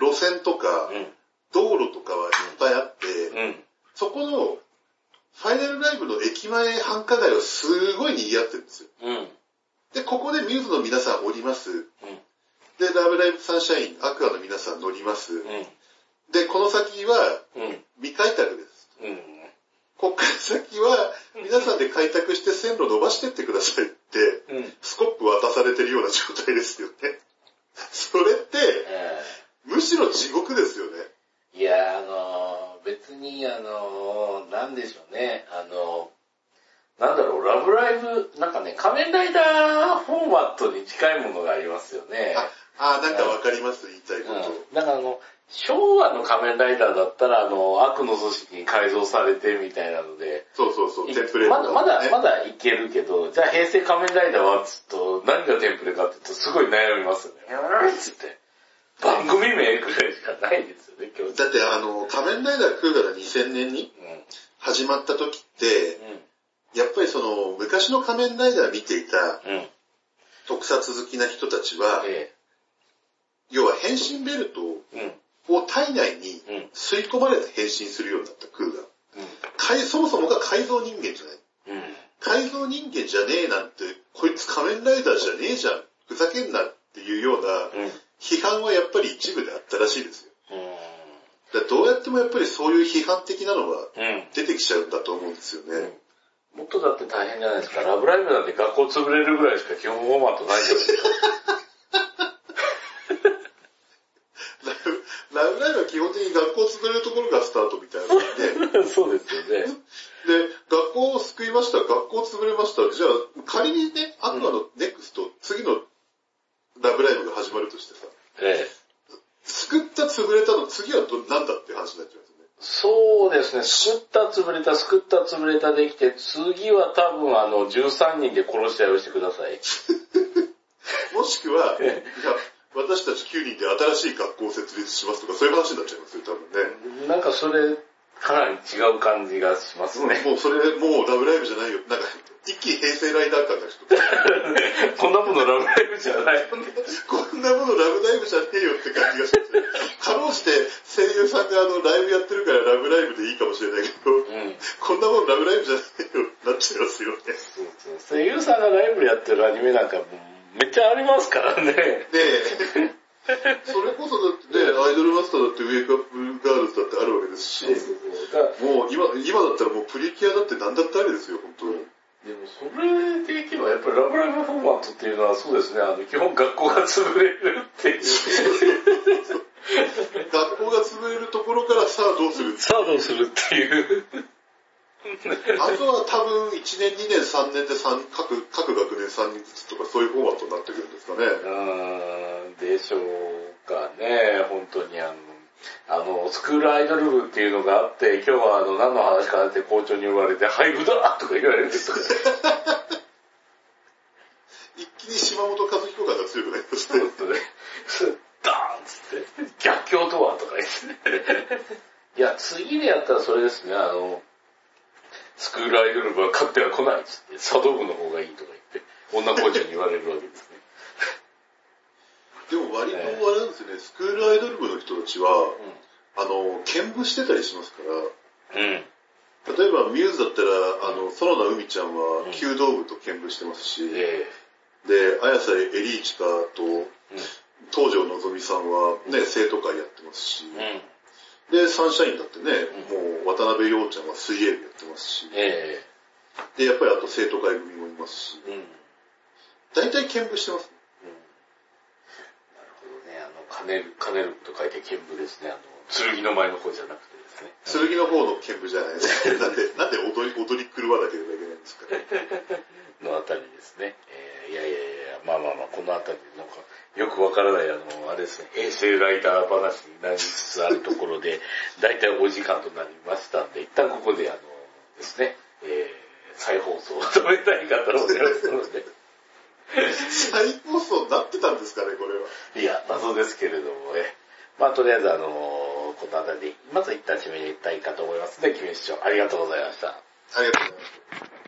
路線とか、うん。道路とかはいっぱいあって、うん。そこのファイナルライブの駅前繁華街はすごい賑わってるんですよ。うん。で、ここでミューズの皆さん降ります。で、ラブライブサンシャイン、アクアの皆さん乗ります。うん。で、この先はうん。未開拓です。うん。こっから先は皆さんで開拓して線路伸ばしてってくださいって、うん。スコップ渡されてるような状態ですよね。それって、むしろ地獄ですよね。いや、あの、別に、あの、なんでしょうね、あの、なんだろう、ラブライブ、なんかね、仮面ライダーフォーマットに近いものがありますよね。あ、あなんかわかります、言いたいこと。うん。だからあの、昭和の仮面ライダーだったら、あの、悪の組織に改造されてみたいなので、そうそうそう、いテンプレート、まだ、まだ、まだいけるけど、じゃあ平成仮面ライダーは、つっと、何がテンプレかって言うと、すごい悩みますよね。うーんつって。番組名ぐらいしかないですよね、今日。だってあの、仮面ライダークーガが2000年に始まった時って、やっぱりその、昔の仮面ライダー見ていたうん。うん。特撮好きな人たちは、え要は変身ベルトえ。うん。を体内にうん。吸い込まれて変身するようになったクーガ。う改そもそもが改造人間じゃない。ん。うん。改造人間じゃねえなんて、こいつ仮面ライダーじゃねえじゃん。ふざけんなっていうようなうん。批判はやっぱり一部であったらしいですよ。うん。だどうやってもやっぱりそういう批判的なのはうん。出てきちゃうんだと思うんですよね。もっとだって大変じゃないですか。ラブライブなんて学校潰れるぐらいしか基本フォーマットないじゃないですか。ラブラブライブは基本的に学校を潰れるところがスタートみたいなので、そうですよね。で、学校を救いました、学校潰れました。じゃあ、仮にね、アクアのネクスト、次のラブライブが始まるとしてさ、ええ。救った潰れたの次はどなんだっていう話になっちゃうんですよね。そうですね。救った潰れた、救った潰れたできて、次は多分あの、13人で殺し合いをしてください。もしくは、いえや、私たち9人で新しい学校を設立しますとか、そういう話になっちゃいますよ、多分ね。なんかそれ、かなり違う感じがしますね。もうそれ、もうラブライブじゃないよ。なんか、一気に平成ライダー感がちょっと、こんなものラブライブじゃない。こんなものラブライブじゃねえよって感じがしますね。かろうじて声優さんがあの、ライブやってるからラブライブでいいかもしれないけど、うん。こんなものラブライブじゃねえよってなっちゃいますよね。そうそう。声優さんがライブやってるアニメなんかもうめっちゃありますからね。で、それこそだってね、アイドルマスターだってウェイクアップガールズだってあるわけですし、もう今、今だったらもうプリキュアだって何だってあれですよ、本当に。でもそれでいけばやっぱりラブライブフォーマットっていうのはそうですね、あの基本学校が潰れるっていう。学校が潰れるところからさあどうするさあどうするっていう。あとは多分1年、2年、3年で3各、各学年3人ずつとかそういうフォーマットになってくるんですかね。うーん、でしょうかね、本当にあの、あの、スクールアイドル部っていうのがあって、今日はあの、何の話かなって校長に言われて、廃部だとか言われるとか。一気に島本和彦感が強くなりまして。本当ね、ダーンっつって、逆境とはとか言って。いや、次でやったらそれですね、あの、スクールアイドル部は勝っては来ないっつって、茶道部の方がいいとか言って、女校長に言われるわけですね。でも割とあれなんですよね、スクールアイドル部の人たちは、あの、見舞してたりしますから、うん。例えばミューズだったら、あの、園田海ちゃんうん。は弓道部と見舞してますし、えで、綾瀬エリーチカとえ東條のぞみさんはね、生徒会やってますし、うん。うん。で、サンシャインだってね、うもう渡辺陽ちゃんは水泳部やってますし、えで、やっぱりあと生徒会組もいますし、えうん。うん。大体見舞してます。なるほどね、あの、カネル、カネルと書いて剣舞ですね、あの、剣の前の方じゃなくてですね。剣の方の見舞じゃないですか。なんで、なんで踊り、踊り狂わなければいけないんですかね。のあたりですね。えーいやいやいや、まあまあまあ、このあたり、なんか、よくわからない、あの、あれですね、平成ライター話になりつつあるところで、だいたいお時間となりましたんで、一旦ここで、あの、ですね、えー再放送を止めたいかと思いますので、再放送になってたんですかね、これは。いや、謎ですけれどもね。まあ、とりあえずあのこの辺りで、まず一旦締めに行きたいかと思いますので、君市長、ありがとうございました。ありがとうございます。